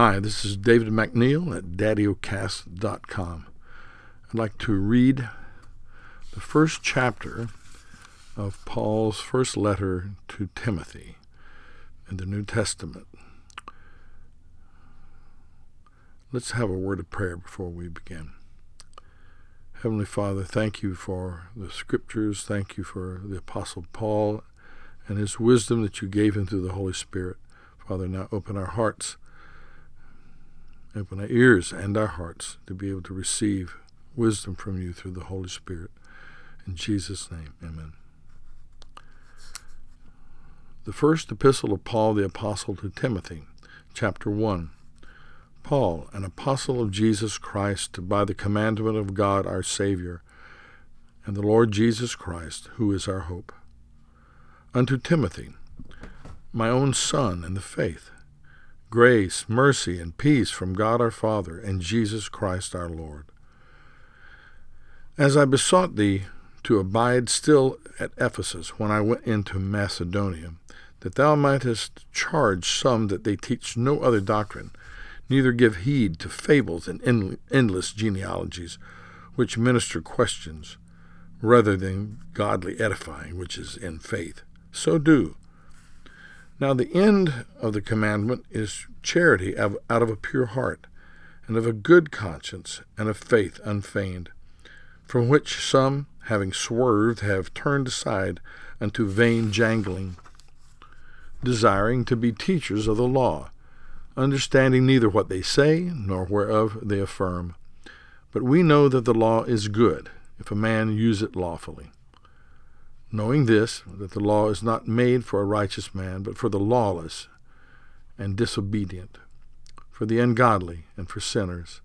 Hi, this is David McNeil at daddyocast.com. I'd like to read the first chapter of Paul's first letter to Timothy in the New Testament. Let's have a word of prayer before we begin. Heavenly Father, thank you for the scriptures. Thank you for the Apostle Paul and his wisdom that you gave him through the Holy Spirit. Father, now open our hearts Open our ears and our hearts to be able to receive wisdom from you through the Holy Spirit. In Jesus' name, amen. The first epistle of Paul the Apostle to Timothy, chapter 1. Paul, an apostle of Jesus Christ, by the commandment of God our Savior, and the Lord Jesus Christ, who is our hope. Unto Timothy, my own son in the faith grace, mercy, and peace from God our Father and Jesus Christ our Lord. As I besought thee to abide still at Ephesus when I went into Macedonia, that thou mightest charge some that they teach no other doctrine, neither give heed to fables and endless genealogies, which minister questions, rather than godly edifying, which is in faith. So do now, the end of the commandment is charity out of a pure heart, and of a good conscience, and of faith unfeigned, from which some, having swerved, have turned aside unto vain jangling, desiring to be teachers of the law, understanding neither what they say nor whereof they affirm. But we know that the law is good, if a man use it lawfully knowing this, that the law is not made for a righteous man, but for the lawless and disobedient, for the ungodly and for sinners,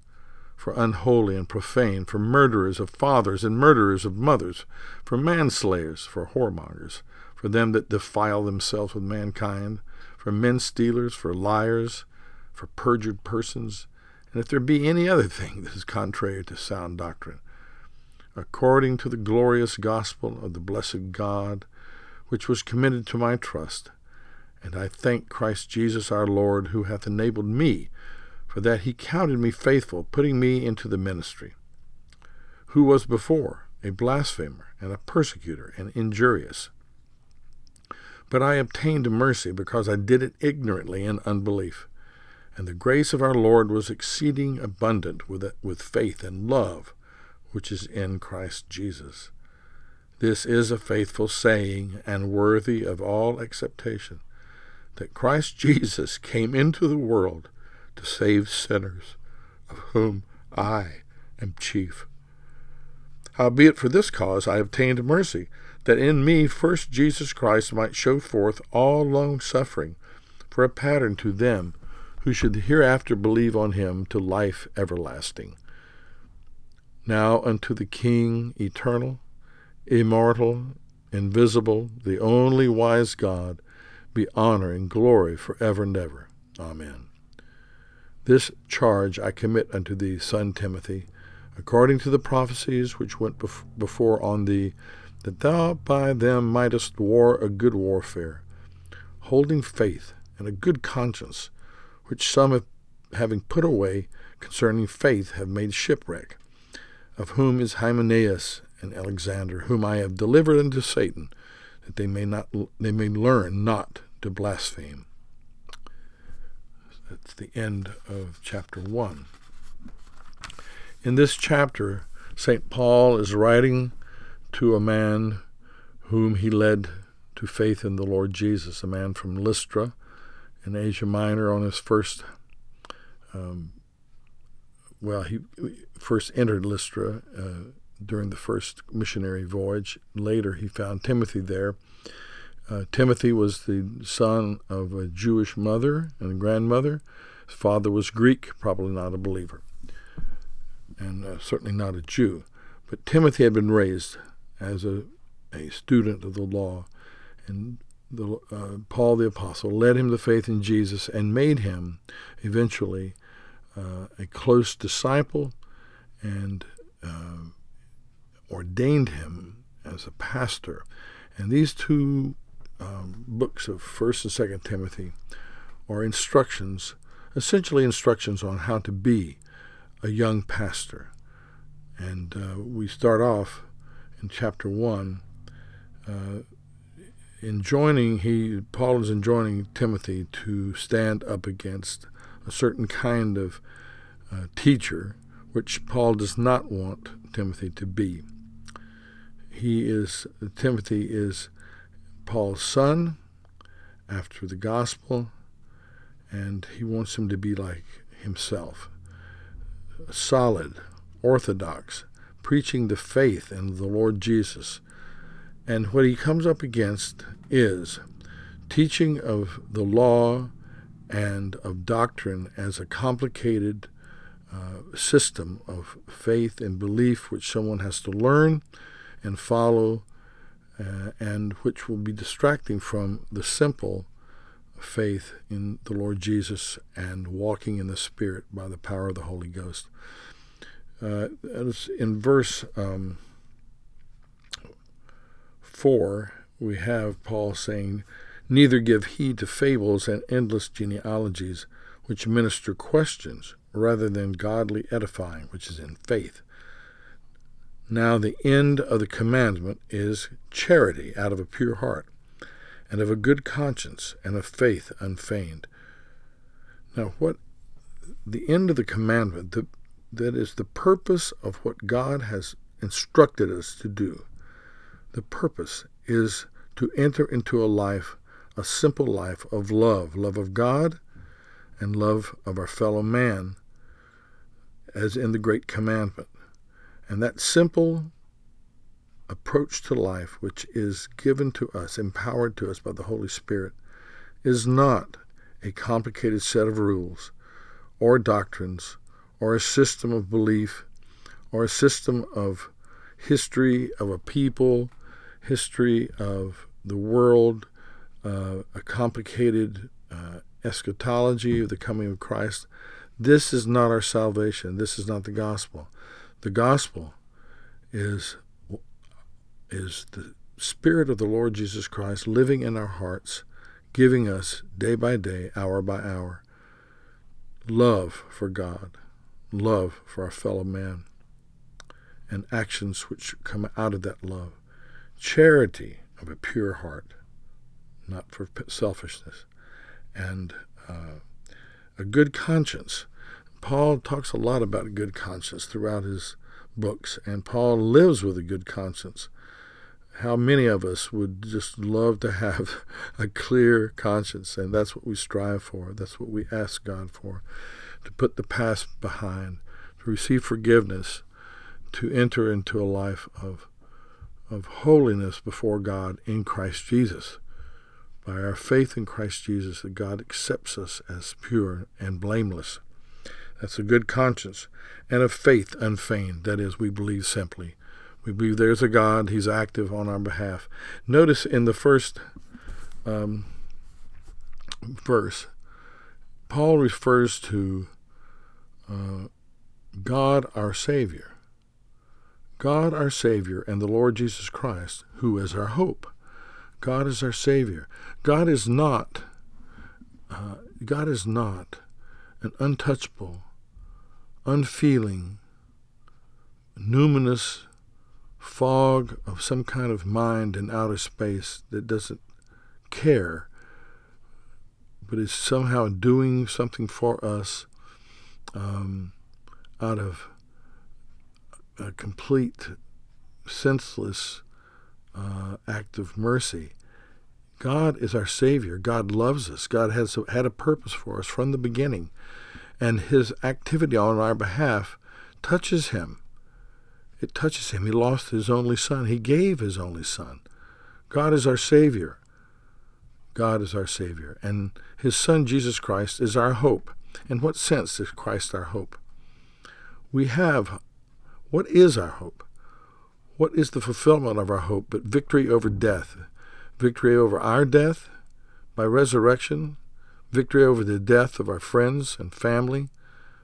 for unholy and profane, for murderers of fathers and murderers of mothers, for manslayers, for whoremongers, for them that defile themselves with mankind, for men stealers, for liars, for perjured persons, and if there be any other thing that is contrary to sound doctrine, according to the glorious gospel of the blessed God, which was committed to my trust. And I thank Christ Jesus our Lord, who hath enabled me, for that he counted me faithful, putting me into the ministry, who was before a blasphemer and a persecutor and injurious. But I obtained mercy because I did it ignorantly in unbelief. And the grace of our Lord was exceeding abundant with, with faith and love which is in Christ Jesus. This is a faithful saying and worthy of all acceptation that Christ Jesus came into the world to save sinners, of whom I am chief. Howbeit for this cause I obtained mercy, that in me first Jesus Christ might show forth all long suffering, for a pattern to them who should hereafter believe on him to life everlasting. Now unto the King eternal, immortal, invisible, the only wise God, be honor and glory for ever and ever. Amen. This charge I commit unto thee, son Timothy, according to the prophecies which went bef- before on thee, that thou by them mightest war a good warfare, holding faith and a good conscience, which some having put away concerning faith have made shipwreck of whom is Hymenaeus and Alexander, whom I have delivered unto Satan, that they may not they may learn not to blaspheme. That's the end of chapter one. In this chapter, St. Paul is writing to a man whom he led to faith in the Lord Jesus, a man from Lystra in Asia Minor on his first um, well, he first entered Lystra uh, during the first missionary voyage. Later, he found Timothy there. Uh, Timothy was the son of a Jewish mother and grandmother. His father was Greek, probably not a believer, and uh, certainly not a Jew. But Timothy had been raised as a, a student of the law, and the, uh, Paul the Apostle led him to faith in Jesus and made him eventually uh, a close disciple and uh, ordained him as a pastor. And these two um, books of First and Second Timothy are instructions essentially instructions on how to be a young pastor. And uh, we start off in chapter 1 uh, enjoining he Paul is enjoining Timothy to stand up against a certain kind of uh, teacher which Paul does not want Timothy to be. He is Timothy is Paul's son after the gospel and he wants him to be like himself solid orthodox preaching the faith in the Lord Jesus and what he comes up against is teaching of the law and of doctrine as a complicated uh, system of faith and belief which someone has to learn and follow, uh, and which will be distracting from the simple faith in the Lord Jesus and walking in the Spirit by the power of the Holy Ghost. Uh, in verse um, 4, we have Paul saying, Neither give heed to fables and endless genealogies, which minister questions rather than godly edifying, which is in faith. Now, the end of the commandment is charity out of a pure heart, and of a good conscience, and of faith unfeigned. Now, what the end of the commandment, the, that is the purpose of what God has instructed us to do. The purpose is to enter into a life, a simple life of love, love of God and love of our fellow man, as in the Great Commandment. And that simple approach to life, which is given to us, empowered to us by the Holy Spirit, is not a complicated set of rules or doctrines or a system of belief or a system of history of a people history of the world, uh, a complicated uh, eschatology of the coming of Christ. This is not our salvation. This is not the gospel. The gospel is is the Spirit of the Lord Jesus Christ living in our hearts, giving us day by day, hour by hour, love for God, love for our fellow man, and actions which come out of that love charity of a pure heart, not for selfishness, and uh, a good conscience. Paul talks a lot about a good conscience throughout his books, and Paul lives with a good conscience. How many of us would just love to have a clear conscience, and that's what we strive for. That's what we ask God for to put the past behind, to receive forgiveness, to enter into a life of of holiness before God in Christ Jesus. By our faith in Christ Jesus, that God accepts us as pure and blameless. That's a good conscience. And a faith unfeigned, that is, we believe simply. We believe there's a God, He's active on our behalf. Notice in the first um, verse, Paul refers to uh, God our Savior. God our Savior and the Lord Jesus Christ, who is our hope. God is our Savior. God is not. Uh, God is not an untouchable, unfeeling, numinous fog of some kind of mind in outer space that doesn't care, but is somehow doing something for us um, out of a complete, senseless uh, act of mercy. God is our Savior. God loves us. God has had a purpose for us from the beginning. And His activity on our behalf touches Him. It touches Him. He lost His only Son. He gave His only Son. God is our Savior. God is our Savior. And His Son, Jesus Christ, is our hope. In what sense is Christ our hope? We have what is our hope? What is the fulfillment of our hope but victory over death? Victory over our death by resurrection, victory over the death of our friends and family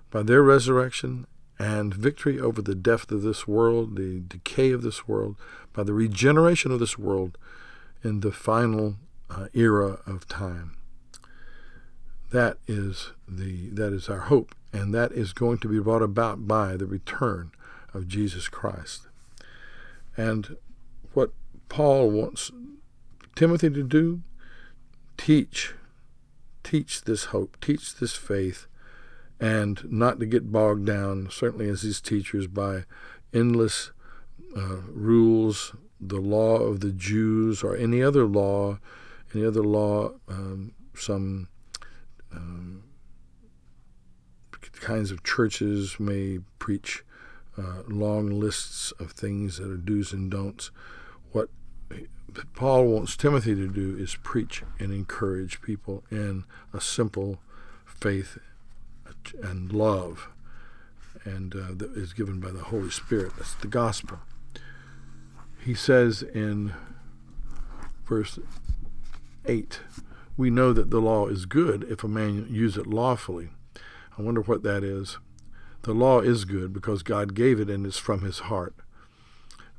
by their resurrection, and victory over the death of this world, the decay of this world, by the regeneration of this world in the final uh, era of time. That is the that is our hope, and that is going to be brought about by the return of Jesus Christ. And what Paul wants Timothy to do, teach, teach this hope, teach this faith, and not to get bogged down, certainly as these teachers, by endless uh, rules, the law of the Jews, or any other law, any other law, um, some um, kinds of churches may preach uh, long lists of things that are do's and don'ts. What Paul wants Timothy to do is preach and encourage people in a simple faith and love, and uh, that is given by the Holy Spirit. That's the gospel. He says in verse 8, We know that the law is good if a man use it lawfully. I wonder what that is. The law is good because God gave it and it's from his heart.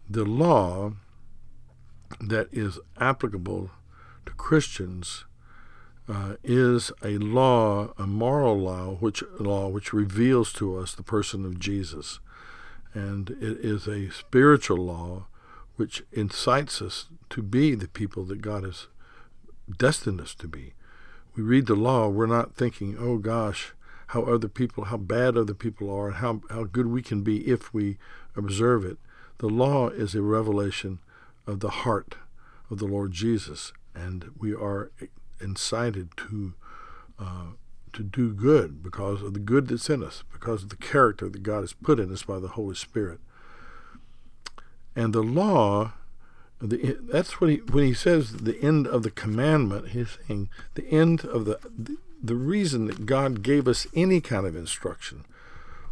The law that is applicable to Christians uh, is a law, a moral law, which law which reveals to us the person of Jesus, and it is a spiritual law which incites us to be the people that God has destined us to be. We read the law, we're not thinking, oh gosh, how other people, how bad other people are, and how, how good we can be if we observe it. The law is a revelation of the heart of the Lord Jesus, and we are incited to uh, to do good because of the good that's in us, because of the character that God has put in us by the Holy Spirit. And the law, the, that's what he when he says the end of the commandment. He's saying the end of the, the reason that God gave us any kind of instruction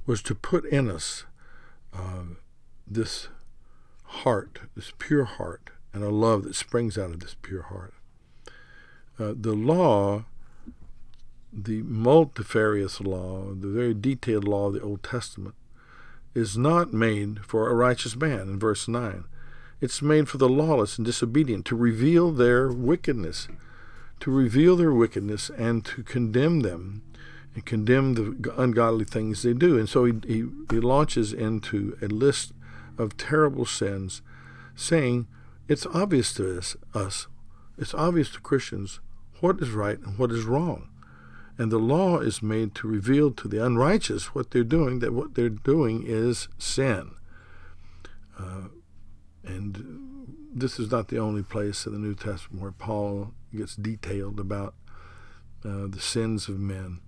was to put in us uh, this heart, this pure heart, and a love that springs out of this pure heart. Uh, the law, the multifarious law, the very detailed law of the Old Testament, is not made for a righteous man in verse 9. It's made for the lawless and disobedient to reveal their wickedness, to reveal their wickedness and to condemn them and condemn the ungodly things they do. And so he, he, he launches into a list of terrible sins, saying, It's obvious to us, us, it's obvious to Christians what is right and what is wrong. And the law is made to reveal to the unrighteous what they're doing, that what they're doing is sin. Uh, and this is not the only place in the New Testament where Paul gets detailed about uh, the sins of men,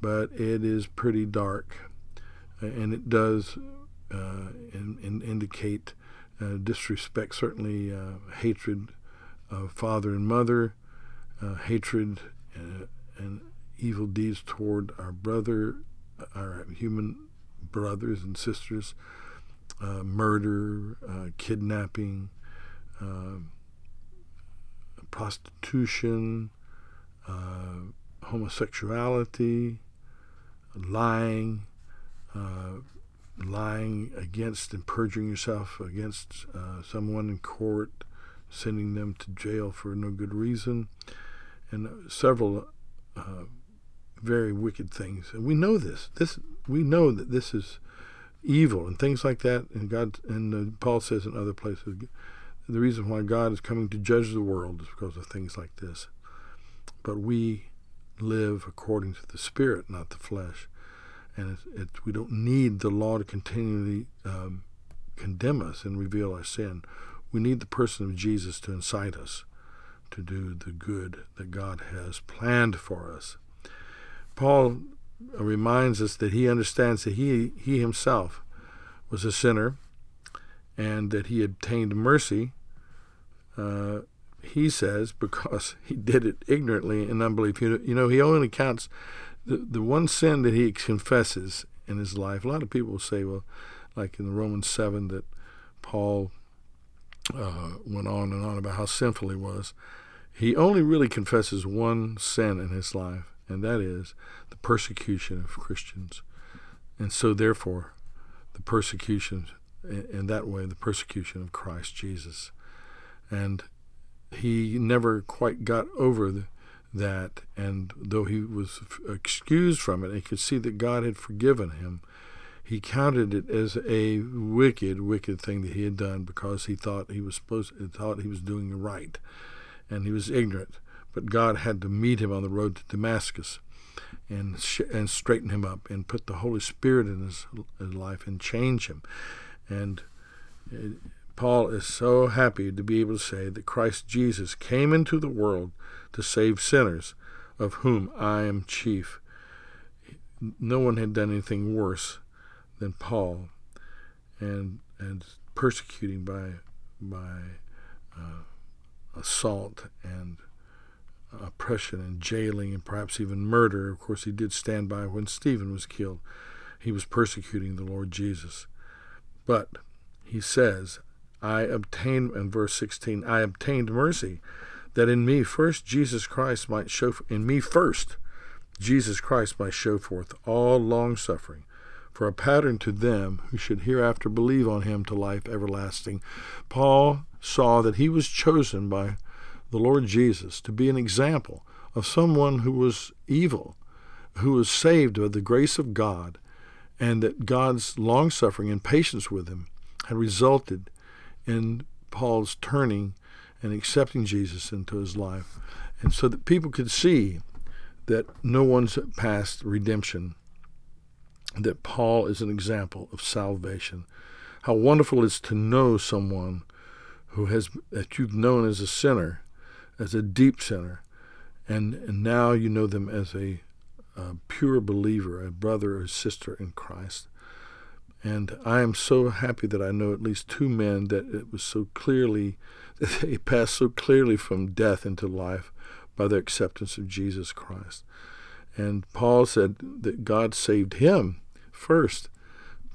but it is pretty dark. And it does uh, in, in indicate uh, disrespect, certainly uh, hatred of father and mother, uh, hatred and evil deeds toward our brother, our human brothers and sisters, uh, murder, uh, kidnapping, uh, prostitution, homosexuality, lying, lying against and perjuring yourself against uh, someone in court, sending them to jail for no good reason, and several uh, very wicked things. And we know this. This we know that this is evil and things like that. And God and uh, Paul says in other places, the reason why God is coming to judge the world is because of things like this. But we live according to the Spirit, not the flesh and we don't need the law to continually um, condemn us and reveal our sin. We need the person of Jesus to incite us to do the good that God has planned for us. Paul reminds us that he understands that he, he himself was a sinner and that he obtained mercy. Uh, he says because he did it ignorantly in unbelief. You know, he only counts the, the one sin that he confesses in his life, a lot of people say, well, like in the Romans 7, that Paul uh, went on and on about how sinful he was. He only really confesses one sin in his life, and that is the persecution of Christians. And so, therefore, the persecution, in that way, the persecution of Christ Jesus. And he never quite got over the, that, and though he was excused from it, he could see that God had forgiven him. He counted it as a wicked, wicked thing that he had done because he thought he was supposed, thought he was doing right, and he was ignorant. But God had to meet him on the road to Damascus, and sh- and straighten him up, and put the Holy Spirit in his, his life and change him, and. It, Paul is so happy to be able to say that Christ Jesus came into the world to save sinners, of whom I am chief. No one had done anything worse than Paul, and and persecuting by by uh, assault and oppression and jailing and perhaps even murder. Of course, he did stand by when Stephen was killed. He was persecuting the Lord Jesus, but he says, I obtained, in verse 16, I obtained mercy, that in me first Jesus Christ might show, in me first, Jesus Christ might show forth all long suffering, for a pattern to them who should hereafter believe on him to life everlasting. Paul saw that he was chosen by the Lord Jesus to be an example of someone who was evil, who was saved by the grace of God, and that God's long suffering and patience with him had resulted in Paul's turning and accepting Jesus into his life. And so that people could see that no one's past redemption, that Paul is an example of salvation. How wonderful it is to know someone who has that you've known as a sinner, as a deep sinner, and, and now you know them as a, a pure believer, a brother or sister in Christ. And I am so happy that I know at least two men that it was so clearly, that they passed so clearly from death into life by their acceptance of Jesus Christ. And Paul said that God saved him first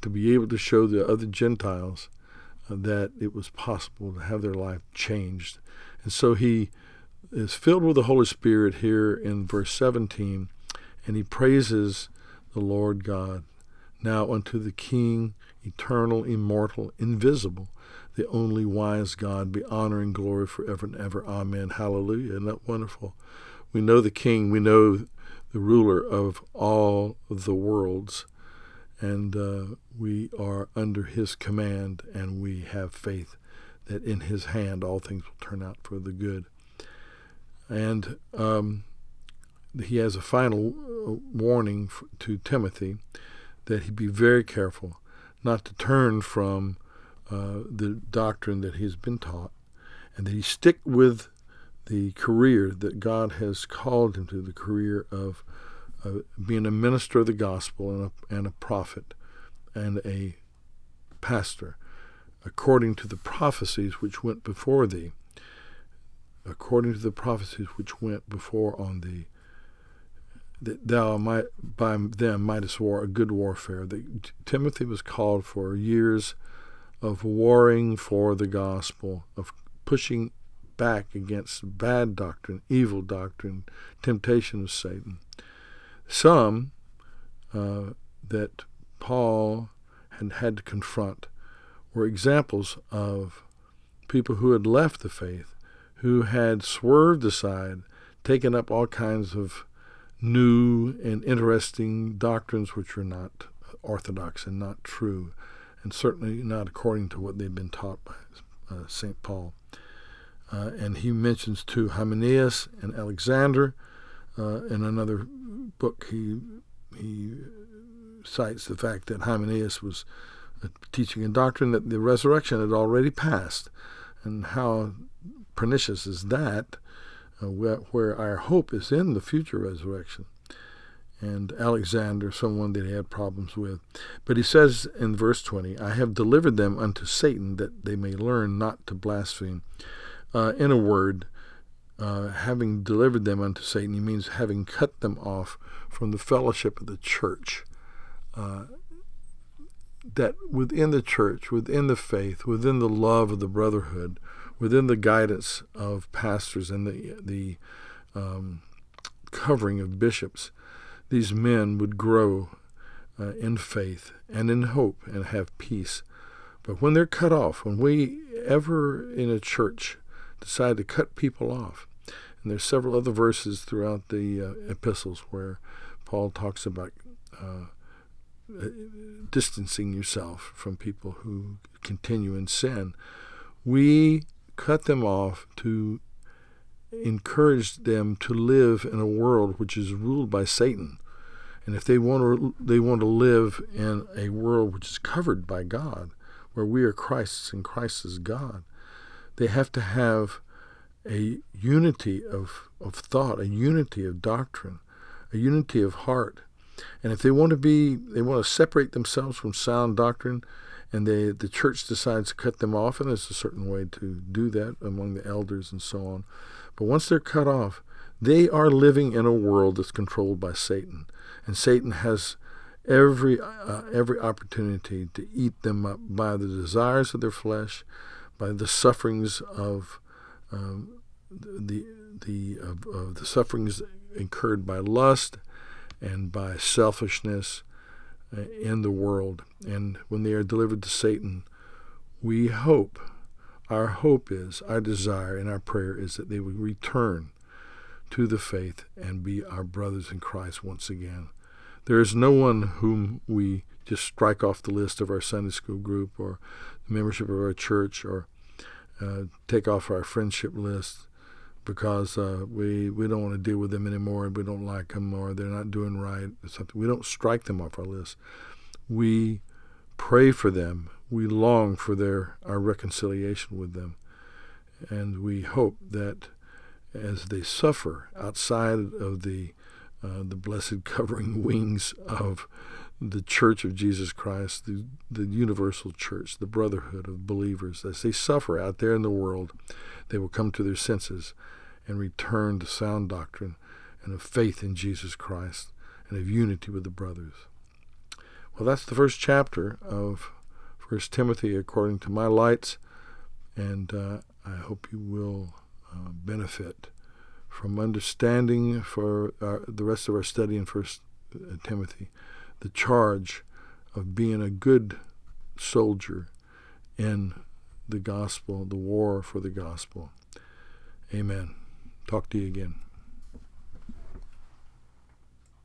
to be able to show the other Gentiles uh, that it was possible to have their life changed. And so he is filled with the Holy Spirit here in verse 17, and he praises the Lord God now unto the King, eternal, immortal, invisible, the only wise God, be honor and glory forever and ever. Amen. Hallelujah. Isn't that wonderful? We know the King, we know the ruler of all the worlds, and uh, we are under his command, and we have faith that in his hand all things will turn out for the good. And um, he has a final uh, warning to Timothy that he be very careful not to turn from uh, the doctrine that he's been taught, and that he stick with the career that God has called him to, the career of uh, being a minister of the gospel and a, and a prophet and a pastor, according to the prophecies which went before thee, according to the prophecies which went before on thee, that thou might by them mightest war a good warfare. That Timothy was called for years of warring for the gospel, of pushing back against bad doctrine, evil doctrine, temptation of Satan. Some uh, that Paul had had to confront were examples of people who had left the faith, who had swerved aside, taken up all kinds of new and interesting doctrines which are not orthodox and not true, and certainly not according to what they've been taught by uh, St. Paul. Uh, and he mentions too Hymenaeus and Alexander. Uh, in another book, he he cites the fact that Hymenaeus was teaching a doctrine that the resurrection had already passed, and how pernicious is that uh, where, our hope is in the future resurrection. And Alexander, someone that he had problems with. But he says in verse 20, I have delivered them unto Satan that they may learn not to blaspheme. Uh, in a word, uh, having delivered them unto Satan, he means having cut them off from the fellowship of the church. Uh, that within the church, within the faith, within the love of the brotherhood, within the guidance of pastors and the the um, covering of bishops, these men would grow uh, in faith and in hope and have peace. But when they're cut off, when we ever in a church decide to cut people off And there's several other verses throughout the uh, epistles where Paul talks about uh, distancing yourself from people who continue in sin. We cut them off to encourage them to live in a world which is ruled by Satan. And if they want to, they want to live in a world which is covered by God, where we are Christ's and Christ is God, they have to have a unity of, of thought, a unity of doctrine, a unity of heart. And if they want to be, they want to separate themselves from sound doctrine, and they, the church decides to cut them off, and there's a certain way to do that among the elders and so on. But once they're cut off, they are living in a world that's controlled by Satan, and Satan has every uh, every opportunity to eat them up by the desires of their flesh, by the sufferings of um, the the the sufferings incurred by lust and by selfishness uh, in the world. And when they are delivered to Satan, we hope, our hope is, our desire and our prayer is that they would return to the faith and be our brothers in Christ once again. There is no one whom we just strike off the list of our Sunday school group or the membership of our church or uh, take off our friendship list because uh, we we don't want to deal with them anymore and we don't like them or they're not doing right something. We don't strike them off our list. We pray for them. We long for their our reconciliation with them, and we hope that as they suffer outside of the uh, the blessed covering wings of the Church of Jesus Christ, the, the universal church, the brotherhood of believers, as they suffer out there in the world, they will come to their senses and return to sound doctrine and of faith in Jesus Christ and of unity with the brothers. Well, that's the first chapter of First Timothy according to my lights, and uh, I hope you will uh, benefit from understanding for our, the rest of our study in First uh, Timothy the charge of being a good soldier in the gospel, the war for the gospel. Amen. Talk to you again.